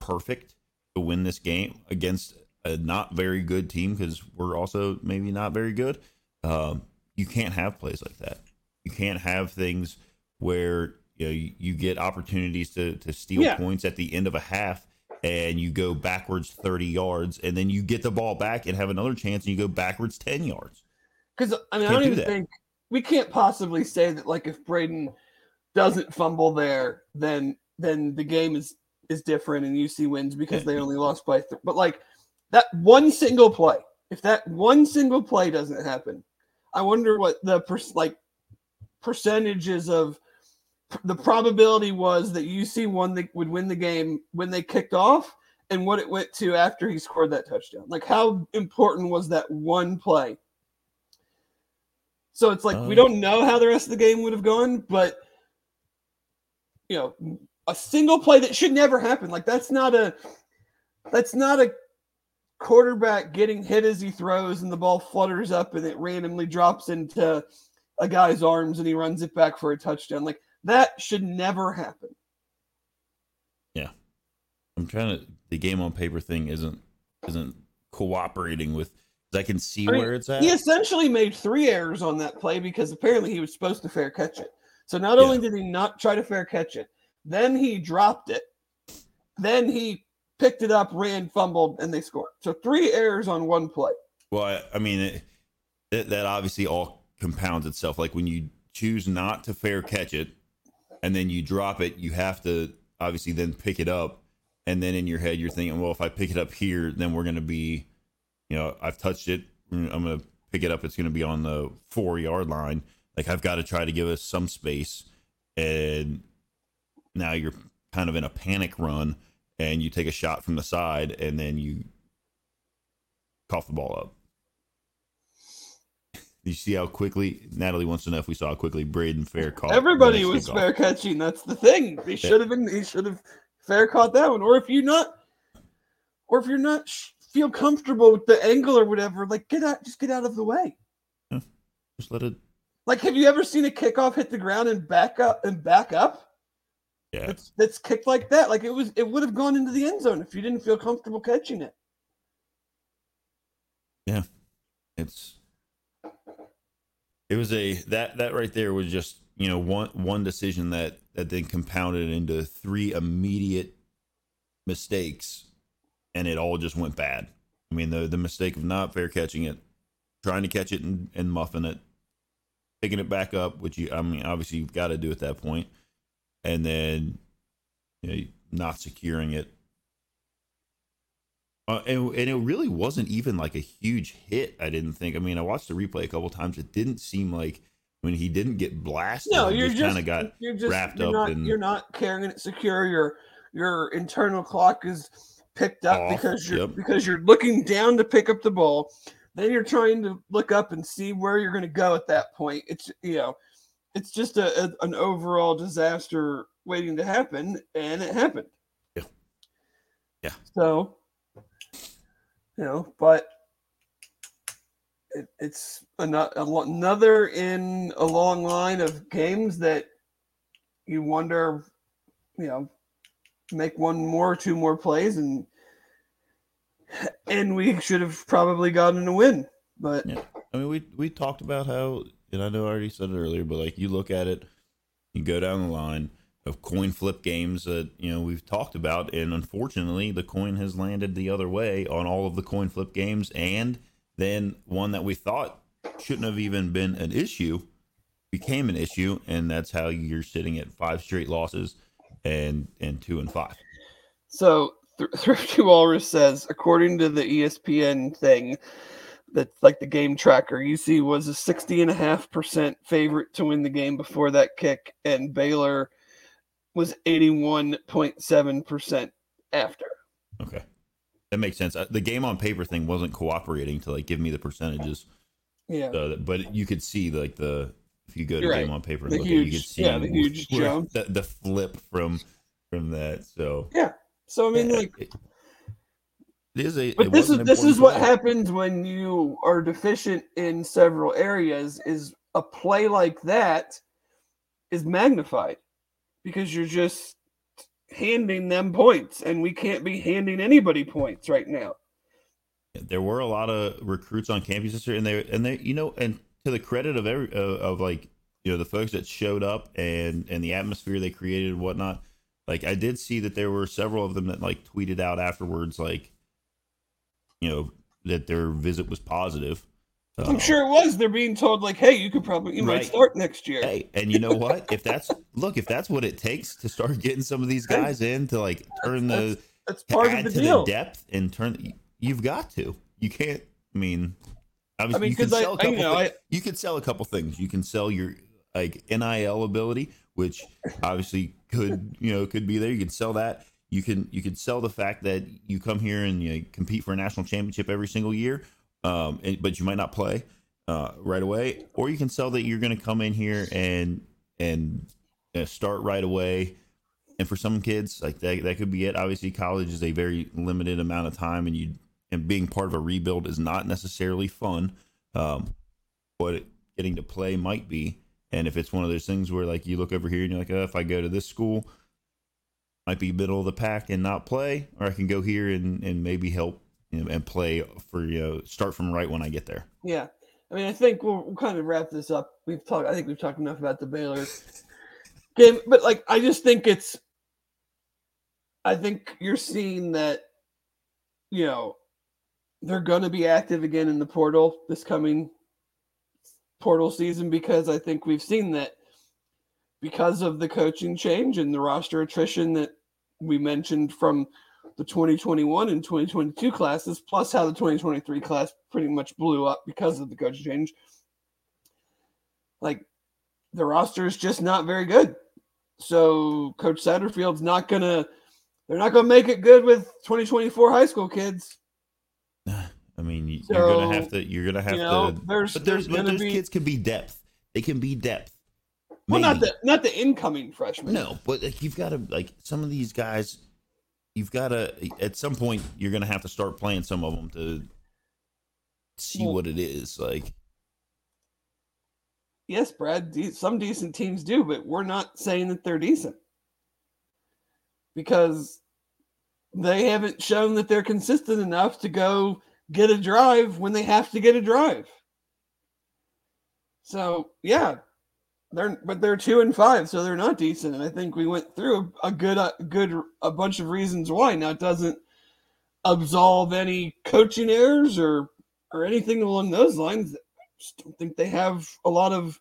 perfect to win this game against a not very good team because we're also maybe not very good. Um, you can't have plays like that. You can't have things where you know you, you get opportunities to to steal Yeah. points at the end of a half and you go backwards 30 yards and then you get the ball back and have another chance and you go backwards 10 yards. Because I mean, I Can't don't do even that. think we can't possibly say that like if Braden doesn't fumble there, then then the game is is different and UC wins because they only lost by. Th- but like that one single play, if that one single play doesn't happen, I wonder what the per- like percentages of the probability was that UC won the, would win the game when they kicked off and what it went to after he scored that touchdown. Like how important was that one play? So it's like we Um, don't know how the rest of the game would have gone, but you know, a single play that should never happen. Like that's not a that's not a quarterback getting hit as he throws and the ball flutters up and it randomly drops into a guy's arms and he runs it back for a touchdown. Like that should never happen. Yeah. I'm trying to the game on paper thing isn't isn't cooperating with I can see I mean, where it's at. He essentially made three errors on that play because apparently he was supposed to fair catch it. So not only did he not try to fair catch it, then he dropped it. Then he picked it up, ran, fumbled, and they scored. So three errors on one play. Well, I, I mean, it, that, that obviously all compounds itself. Like when you choose not to fair catch it, and then you drop it, you have to obviously then pick it up, and then in your head you're thinking, well, if I pick it up here, then we're going to be, you know, I've touched it. I'm going to pick it up. It's going to be on the four yard line. Like I've got to try to give us some space, and now you're kind of in a panic run, and you take a shot from the side, and then you cough the ball up. You see how quickly Natalie wants to know if we saw how quickly Braden Fair caught. Everybody was fair catching. That's the thing. He should have been. He should have fair caught that one. Or if you're not, or if you're not sh- feel comfortable with the angle or whatever, like get out. Just get out of the way. Yeah. Just let it. Like, have you ever seen a kickoff hit the ground and back up and back up? Yeah, That's that's kicked like that. Like it was. It would have gone into the end zone if you didn't feel comfortable catching it. Yeah, it's. It was a that that right there was just you know one one decision that that then compounded into three immediate mistakes, and it all just went bad. I mean the the mistake of not fair catching it, trying to catch it and, and muffing it, picking it back up, which you I mean obviously you've got to do at that point, and then you know, not securing it. Uh, and, and it really wasn't even like a huge hit. I didn't think. I mean, I watched the replay a couple times. It didn't seem like when he didn't get blasted. No, you're just kind of got you're just wrapped you're up not, in- you're not carrying it secure. Your your internal clock is picked up Off, because you're yep. because you're looking down to pick up the ball. Then you're trying to look up and see where you're going to go at that point. It's you know, it's just a, a an overall disaster waiting to happen, and it happened. Yeah. Yeah. So, you know, but it, it's another in a long line of games that you wonder, you know, make one more, two more plays, and and we should have probably gotten a win. But Yeah. I mean, we we talked about how, and I know I already said it earlier, but like you look at it, you go down the line of coin flip games that you know we've talked about, and unfortunately, the coin has landed the other way on all of the coin flip games, and then one that we thought shouldn't have even been an issue became an issue, and that's how you're sitting at five straight losses and and two and five. So Th- Thrifty Walrus says, according to the ESPN thing, that's like the game tracker, UC was a 60 and a half percent favorite to win the game before that kick, and Baylor was 81.7 percent after. Okay, that makes sense. Uh, The game on paper thing wasn't cooperating to like give me the percentages. Yeah. So but you could see like the if you go to You're game right. on paper and The look at it, you could see yeah, the huge jump. the, the flip from from that. So yeah. So I mean, like, is a. but this is this is what happens when you are deficient in several areas. Is a play like that is magnified because you're just handing them points, and we can't be handing anybody points right now. there were a lot of recruits on campus this year, and they and they you know, and to the credit of every of, of like you know the folks that showed up and and the atmosphere they created and whatnot. Like I did see that there were several of them that like tweeted out afterwards, like you know that their visit was positive. I'm Uh, sure it was. They're being told like, "Hey, you could probably you might start next year." Hey, and you know what? If that's look, if that's what it takes to start getting some of these guys in to like turn the That's to part add of the to deal. the depth and turn, you've got to. You can't. I mean, I mean, you can because I, sell a I, couple. you know, I, you can sell a couple things. You can sell your like NIL ability, which obviously could you know could be there. You can sell that. You can you can sell the fact that you come here and you compete for a national championship every single year, um, and, but you might not play uh, right away, or you can sell that you're going to come in here and and uh, start right away. And for some kids, like that, that could be it. Obviously, college is a very limited amount of time, and you and being part of a rebuild is not necessarily fun. Um, but getting to play might be. And if it's one of those things where like you look over here and you're like, oh, if I go to this school, might be middle of the pack and not play, or I can go here and, and maybe help and play for you know start from right when I get there. yeah. I mean, I think we'll, we'll kind of wrap this up. We've talked. I think we've talked enough about the Baylor game, but like, I just think it's. I think you're seeing that, you know, they're going to be active again in the portal this coming portal season because I think we've seen that because of the coaching change and the roster attrition that we mentioned from the 2021 and 2022 classes, plus how the 2023 class pretty much blew up because of the coach change. Like the roster is just not very good. So Coach Satterfield's not gonna they're not gonna make it good with 2024 high school kids. I mean, you, you're gonna have to. You're gonna have you know, to. there's But there's, there's but those be kids can be depth. They can be depth. Well not the not the incoming freshmen. No, but like, you've got to like some of these guys. You've got to at some point you're going to have to start playing some of them to see Well- what it is like. Yes, Brad. Some decent teams do, but we're not saying that they're decent because they haven't shown that they're consistent enough to go get a drive when they have to get a drive. So yeah, they're but they're two and five, so they're not decent. And I think we went through a, good a good a bunch of reasons why. Now it doesn't absolve any coaching errors or or anything along those lines just don't think they have a lot of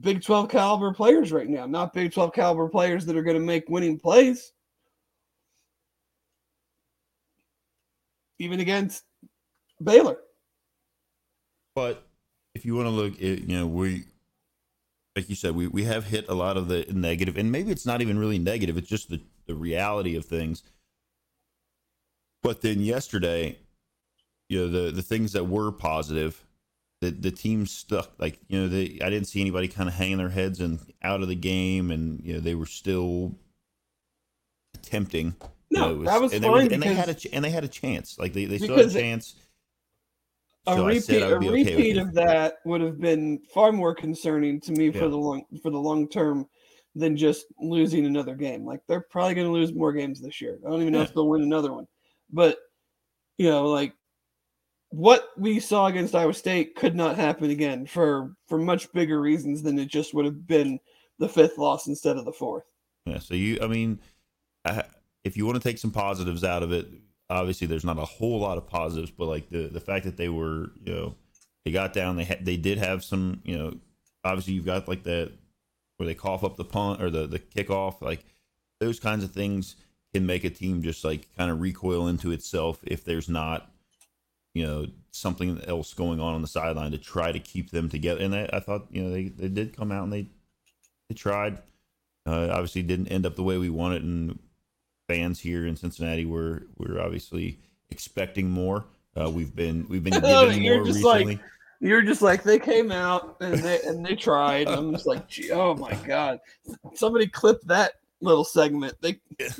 Big 12 caliber players right now. Not Big 12 caliber players that are going to make winning plays. Even against Baylor. But if you want to look, at, you know, we like you said, we we have hit a lot of the negative, and maybe it's not even really negative. It's just the the reality of things. But then yesterday, you know, the the things that were positive, the the team stuck. Like you know, they I didn't see anybody kind of hanging their heads and out of the game, and you know they were still attempting. You No, know, it that was and fine They, and they had a ch- and they had a chance. Like they they still had a chance. it- chance. A So repeat, a okay repeat of that would have been far more concerning to me Yeah. for the long for the long term than just losing another game. Like they're probably going to lose more games this year. I don't even know Yeah. if they'll win another one. But you know, like what we saw against Iowa State could not happen again for for much bigger reasons than it just would have been the fifth loss instead of the fourth. Yeah. So you, I mean, I, if you want to take some positives out of it, obviously there's not a whole lot of positives, but like the the fact that they were, you know, they got down, they had, they did have some, you know, obviously you've got like that where they cough up the punt or the the kickoff, like those kinds of things can make a team just like kind of recoil into itself if there's not, you know, something else going on on the sideline to try to keep them together. And I, I thought, you know, they they did come out and they they tried. Uh, obviously, didn't end up the way we wanted, and fans here in Cincinnati were were obviously expecting more. Uh, we've been we've been Oh, given you're more just like- recently. You're just like they came out and they and they tried. I'm just like, gee, oh my god! Somebody clip that little segment. They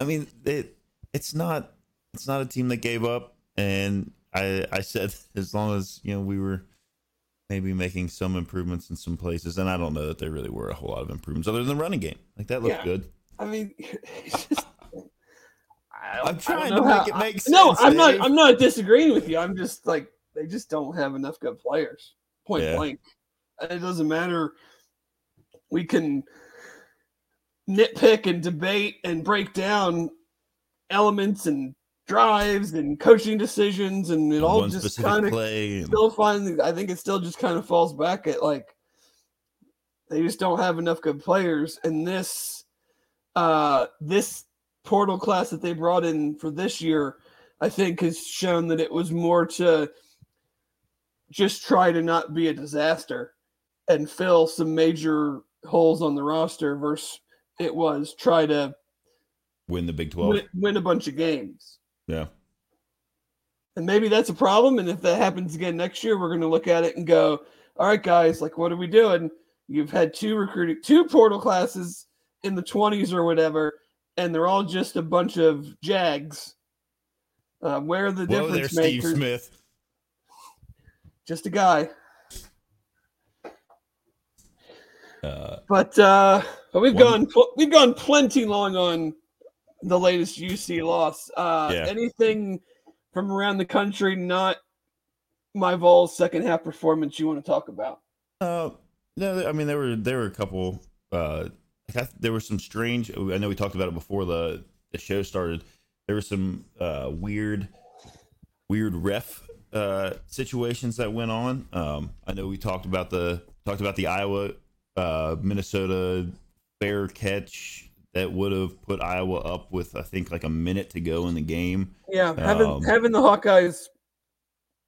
I mean, it, it's not it's not a team that gave up, and I I said as long as you know we were maybe making some improvements in some places, and I don't know that there really were a whole lot of improvements other than the running game. Like that looked Yeah. good. I mean, just, I I'm trying don't to know make how- it make sense. No, I'm not. I'm not disagreeing with you. I'm just like they just don't have enough good players. Point Yeah. blank. It doesn't matter. We can nitpick and debate and break down elements and drives and coaching decisions, and it all One just kind of play. still find I think it still just kind of falls back at like they just don't have enough good players and this uh this portal class that they brought in for this year I think has shown that it was more to just try to not be a disaster and fill some major holes on the roster versus it was try to win the Big Twelve. win, win a bunch of games. Yeah. And maybe that's a problem. And if that happens again next year, we're going to look at it and go, all right, guys, like, what are we doing? You've had two recruiting, two portal classes in the 20s or whatever, and they're all just a bunch of jags. Uh, where are the Whoa there, difference Steve makers? Smith. Just a guy. Uh, But uh, but we've One- gone we've gone plenty long on the latest UC loss. Uh, Yeah. Anything from around the country, not my Vols second half performance, you want to talk about? Uh, no, I mean there were there were a couple. Uh, like I, there were some strange. I know we talked about it before the the show started. There were some uh, weird, weird ref uh, situations that went on. Um, I know we talked about the talked about the Iowa uh, Minnesota fair catch that would have put Iowa up with I think like a minute to go in the game. Yeah, having Um, having the Hawkeyes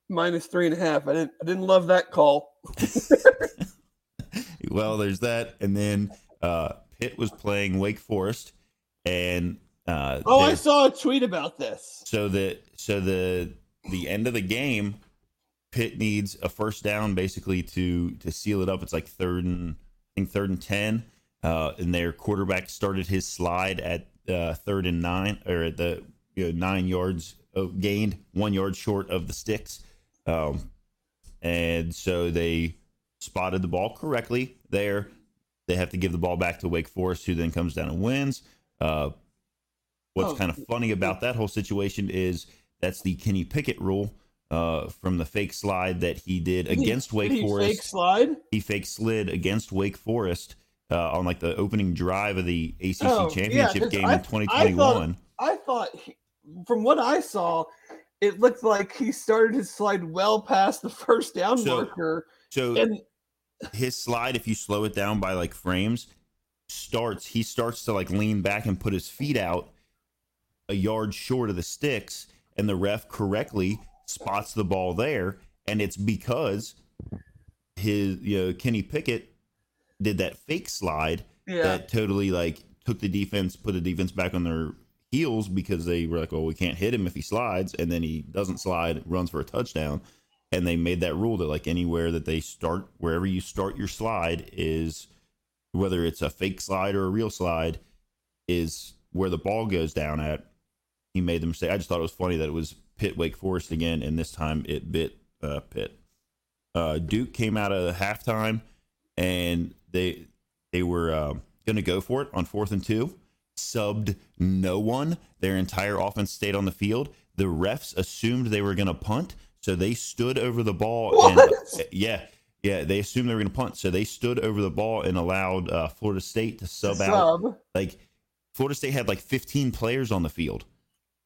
minus three and a half. I didn't I didn't love that call. well, there's that, and then uh, Pitt was playing Wake Forest, and uh, Oh, I saw a tweet about this. so the so the the end of the game, Pitt needs a first down basically to to seal it up. It's like third and I think third and ten, uh, and their quarterback started his slide at uh, third and nine or at the you know, nine yards gained, one yard short of the sticks, um, and so they spotted the ball correctly there. They have to give the ball back to Wake Forest, who then comes down and wins. Uh, what's Oh. kind of funny about that whole situation is that's the Kenny Pickett rule uh, from the fake slide that he did Did he- against Wake he Forest. Fake slide. he fake slid against Wake Forest uh, on like the opening drive of the ACC Oh, yeah, game I- in I 2021. thought- I thought, he, from what I saw, it looked like he started his slide well past the first down So- marker, so and his slide, if you slow it down by like frames, starts he starts to like lean back and put his feet out a yard short of the sticks, and the ref correctly spots the ball there, and it's because his you know Kenny Pickett did that fake slide yeah, that totally like took the defense, put the defense back on their heels because they were like, "Well, we can't hit him if he slides," and then he doesn't slide, runs for a touchdown, and they made that rule that like anywhere that they start, wherever you start your slide is whether it's a fake slide or a real slide, is where the ball goes down at. He made them say I just thought it was funny that it was Pitt Wake Forest again, and this time it bit uh. Uh, Duke came out of halftime, and they they were uh, going to go for it on fourth and two. Subbed no one. Their entire offense stayed on the field. The refs assumed they were going to punt, so they stood over the ball. And, What? yeah, yeah, they assumed they were going to punt, so they stood over the ball and allowed uh, Florida State to sub out like Florida State had like 15 players on the field,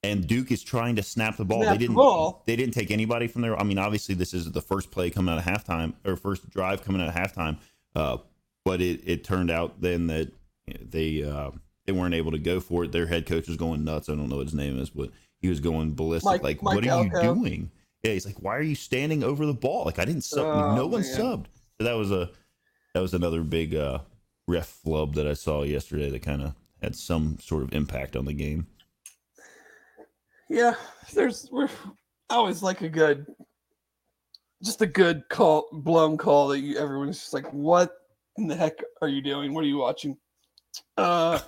and Duke is trying to snap the ball. Snap they didn't. ball. They didn't take anybody from there. I mean, obviously, this is the first play coming out of halftime or first drive coming out of halftime. Uh, but it, it turned out then that they uh, they weren't able to go for it. Their head coach was going nuts. I don't know what his name is, but he was going ballistic. Mike- like, Mike what are you doing? Yeah, he's like, why are you standing over the ball? Like, I didn't sub. Oh, no one man. subbed. So that was a that was another big uh, ref flub that I saw yesterday that kind of had some sort of impact on the game. Yeah, there's we're I always like a good, just a good call, blown call that you everyone's just like, what in the heck are you doing? What are you watching? Uh,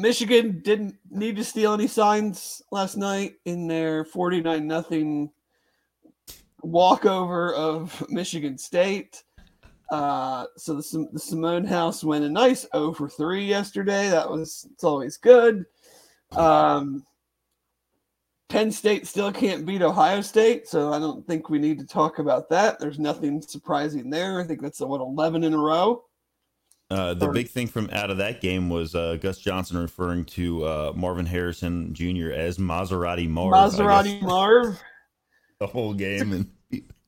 Michigan didn't need to steal any signs last night in their 49 nothing walkover of Michigan State. Uh, so the, the Simone House went a nice 0 for 3 yesterday. That was it's always good. Um, Penn State still can't beat Ohio State, so I don't think we need to talk about that. There's nothing surprising there. I think that's what 11 in a row. Uh, the big thing from out of that game was uh, Gus Johnson referring to uh, Marvin Harrison Jr. as Maserati Marv. Maserati Marv. the whole game, and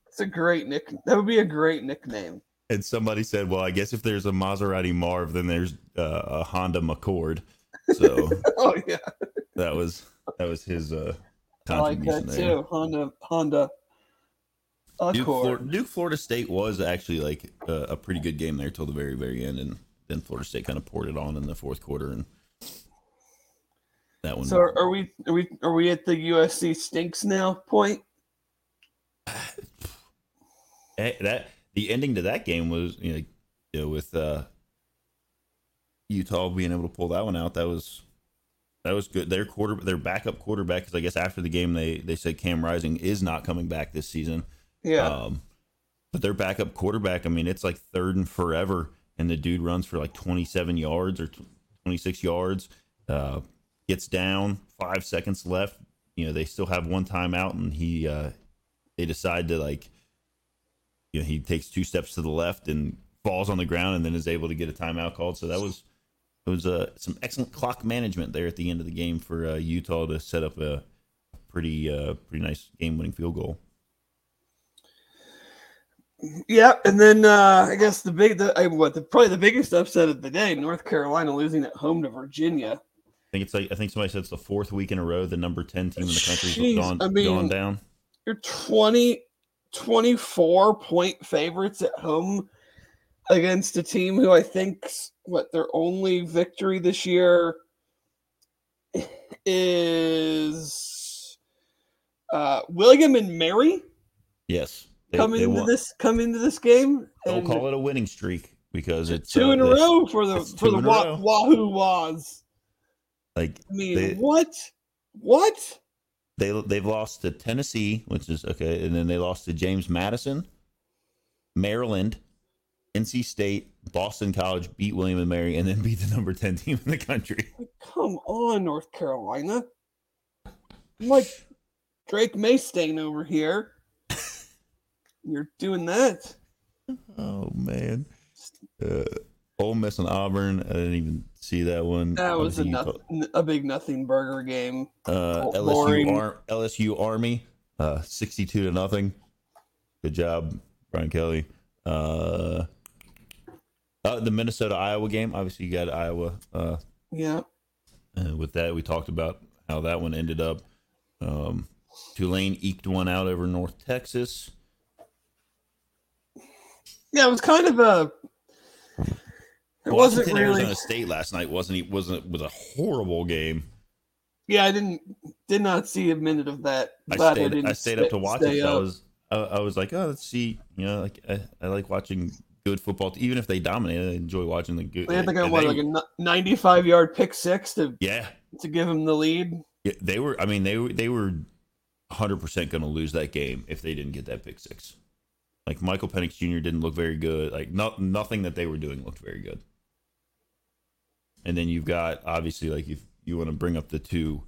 It's a great nick. That would be a great nickname. and somebody said, "Well, I guess if there's a Maserati Marv, then there's uh, a Honda McCord." So Oh yeah, that was that was his uh, I like that there. too. Honda Honda Duke, Flor- Accord. Duke, Florida State was actually like a, a pretty good game there till the very, very end, and then Florida State kind of poured it on in the fourth quarter, and that one. So are we are we are we at the USC stinks now point? That the ending to that game was you know, you know with uh, Utah being able to pull that one out. That was that was good. Their quarter, their backup quarterback, because I guess after the game they they said Cam Rising is not coming back this season. Yeah, Um, but their backup quarterback, I mean, it's like third and forever, and the dude runs for like 27 yards or 26 yards. Uh, gets down, five seconds left. You know, they still have one timeout, and he uh, they decide to like, you know, he takes two steps to the left and falls on the ground, and then is able to get a timeout called. So that was it was uh, some excellent clock management there at the end of the game for uh, Utah to set up a pretty uh, pretty nice game winning field goal. Yeah, and then uh, I guess the big the I, what the probably the biggest upset of the day: North Carolina losing at home to Virginia. I think it's like I think somebody said it's the fourth week in a row the number ten team in the country Jeez, gone, I mean- gone down. You're 20, 24 point favorites at home against a team who I think's what their only victory this year is uh, William and Mary Yes, they, come they into won. this come into this game They'll and call it a winning streak because it's two uh, in a row for the for the Wa- Wahoo Waz. Like I mean, They- what? What? they they've lost to Tennessee, which is okay, and then they lost to James Madison, Maryland, NC State, Boston College, beat William and Mary, and then beat the number ten team in the country. Come on, North Carolina. I'm like Drake Maystain over here. You're doing that. Oh man, uh, Ole Miss and Auburn. I didn't even see that one. That was a, noth- a big nothing burger game. Uh, LSU. Ar- LSU Army, uh, sixty-two to nothing. Good job, Brian Kelly. Uh, uh, the Minnesota Iowa game. Obviously, you got Iowa. Uh, Yeah. and with that, we talked about how that one ended up. Um, Tulane eked one out over North Texas. Yeah, it was kind of a. It wasn't Washington, really. Arizona State last night wasn't e- wasn't was a horrible game. Yeah, I didn't did not see a minute of that. I Glad stayed, didn't I stayed up to watch it. I was I, I was like, oh, let's see. You know, like I, I like watching good football. Even if they dominate, I enjoy watching the good. They had like a what, they- like a ninety-five yard pick six to yeah, to give him the lead. yeah, they were. I mean, they were they were hundred percent going to lose that game if they didn't get that pick six. Like Michael Penix Jr. didn't look very good. Like not nothing that they were doing looked very good. And then you've got obviously like if you want to bring up the two,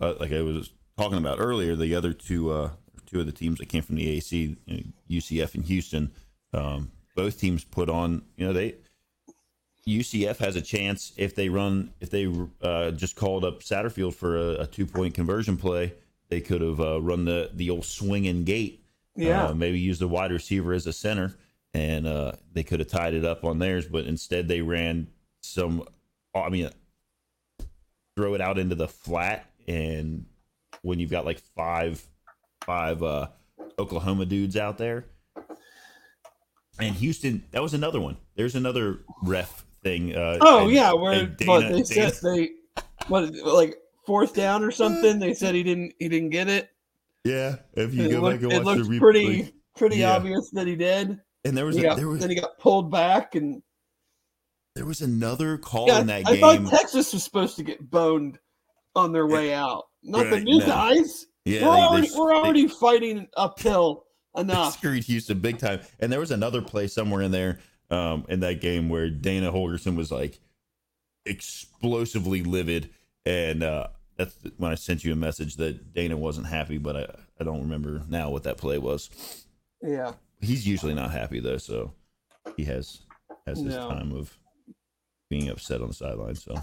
uh, like I was talking about earlier, the other two uh, two of the teams that came from the AAC, you know, UCF and Houston. Um, both teams put on. You know they UCF has a chance if they run if they uh, just called up Satterfield for a, a two point conversion play. They could have uh, run the the old swinging gate Yeah. uh, maybe use the wide receiver as a center, and uh, they could have tied it up on theirs, but instead they ran some. I mean, throw it out into the flat, and when you've got like five, five uh, Oklahoma dudes out there, and Houston, that was another one. There's another ref thing. Uh, oh and- yeah, where and what Dana- they Dana- said they what like fourth down or something. They said he didn't he didn't get it. Yeah. If you It go looked, back and it watch the replay, pretty pretty Yeah. obvious that he did. and there was a, got, there was then he got pulled back and there was another call yeah, in that I game. thought Texas was supposed to get boned on their way out. Not the Right, new no. guys. yeah, we're they- they- already we're they- already fighting uphill enough. screwed Houston big time. And there was another play somewhere in there um, in that game where Dana Holgorsen was like explosively livid. And uh, that's when I sent you a message that Dana wasn't happy, but I, I don't remember now what that play was. Yeah. He's usually not happy though, so he has has his No. time of being upset on the sideline. So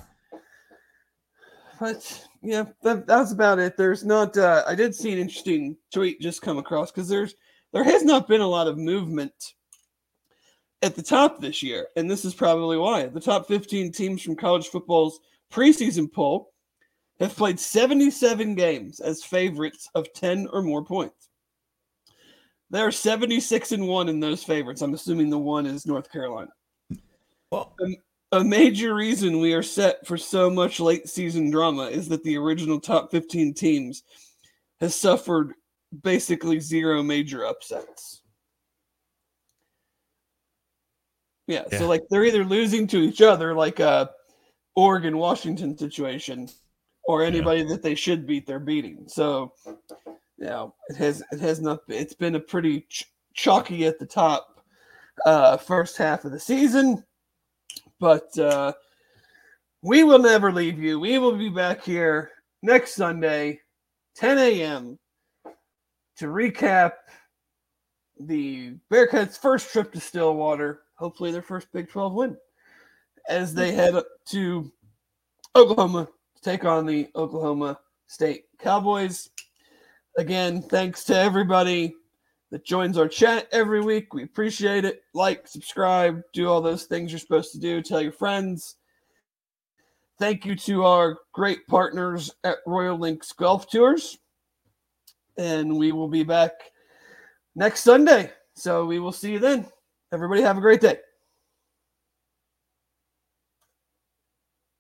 But yeah, that, that's about it. There's not. Uh, I did see an interesting tweet just come across because there's there has not been a lot of movement at the top this year, and this is probably why. The top 15 teams from college football's preseason poll have played 77 games as favorites of 10 or more points. They are 76 and one in those favorites. I'm assuming the one is North Carolina well, um, a major reason we are set for so much late season drama is that the original top 15 teams has suffered basically zero major upsets. Yeah, Yeah. so like they're either losing to each other, like uh, a Oregon Washington situation, or anybody that they should beat, they're beating. So, you know, it has it has not. It's been a pretty ch- chalky at the top uh, first half of the season but uh, we will never leave you. We will be back here next Sunday, 10 a.m., to recap the Bearcats' first trip to Stillwater, hopefully their first Big 12 win, as they head up to Oklahoma take on the Oklahoma State Cowboys. Again, thanks to everybody that joins our chat every week. We appreciate it. Like, subscribe, do all those things you're supposed to do. Tell your friends. Thank you to our great partners at Royal Links Golf Tours. And we will be back next Sunday. So we will see you then. Everybody have a great day.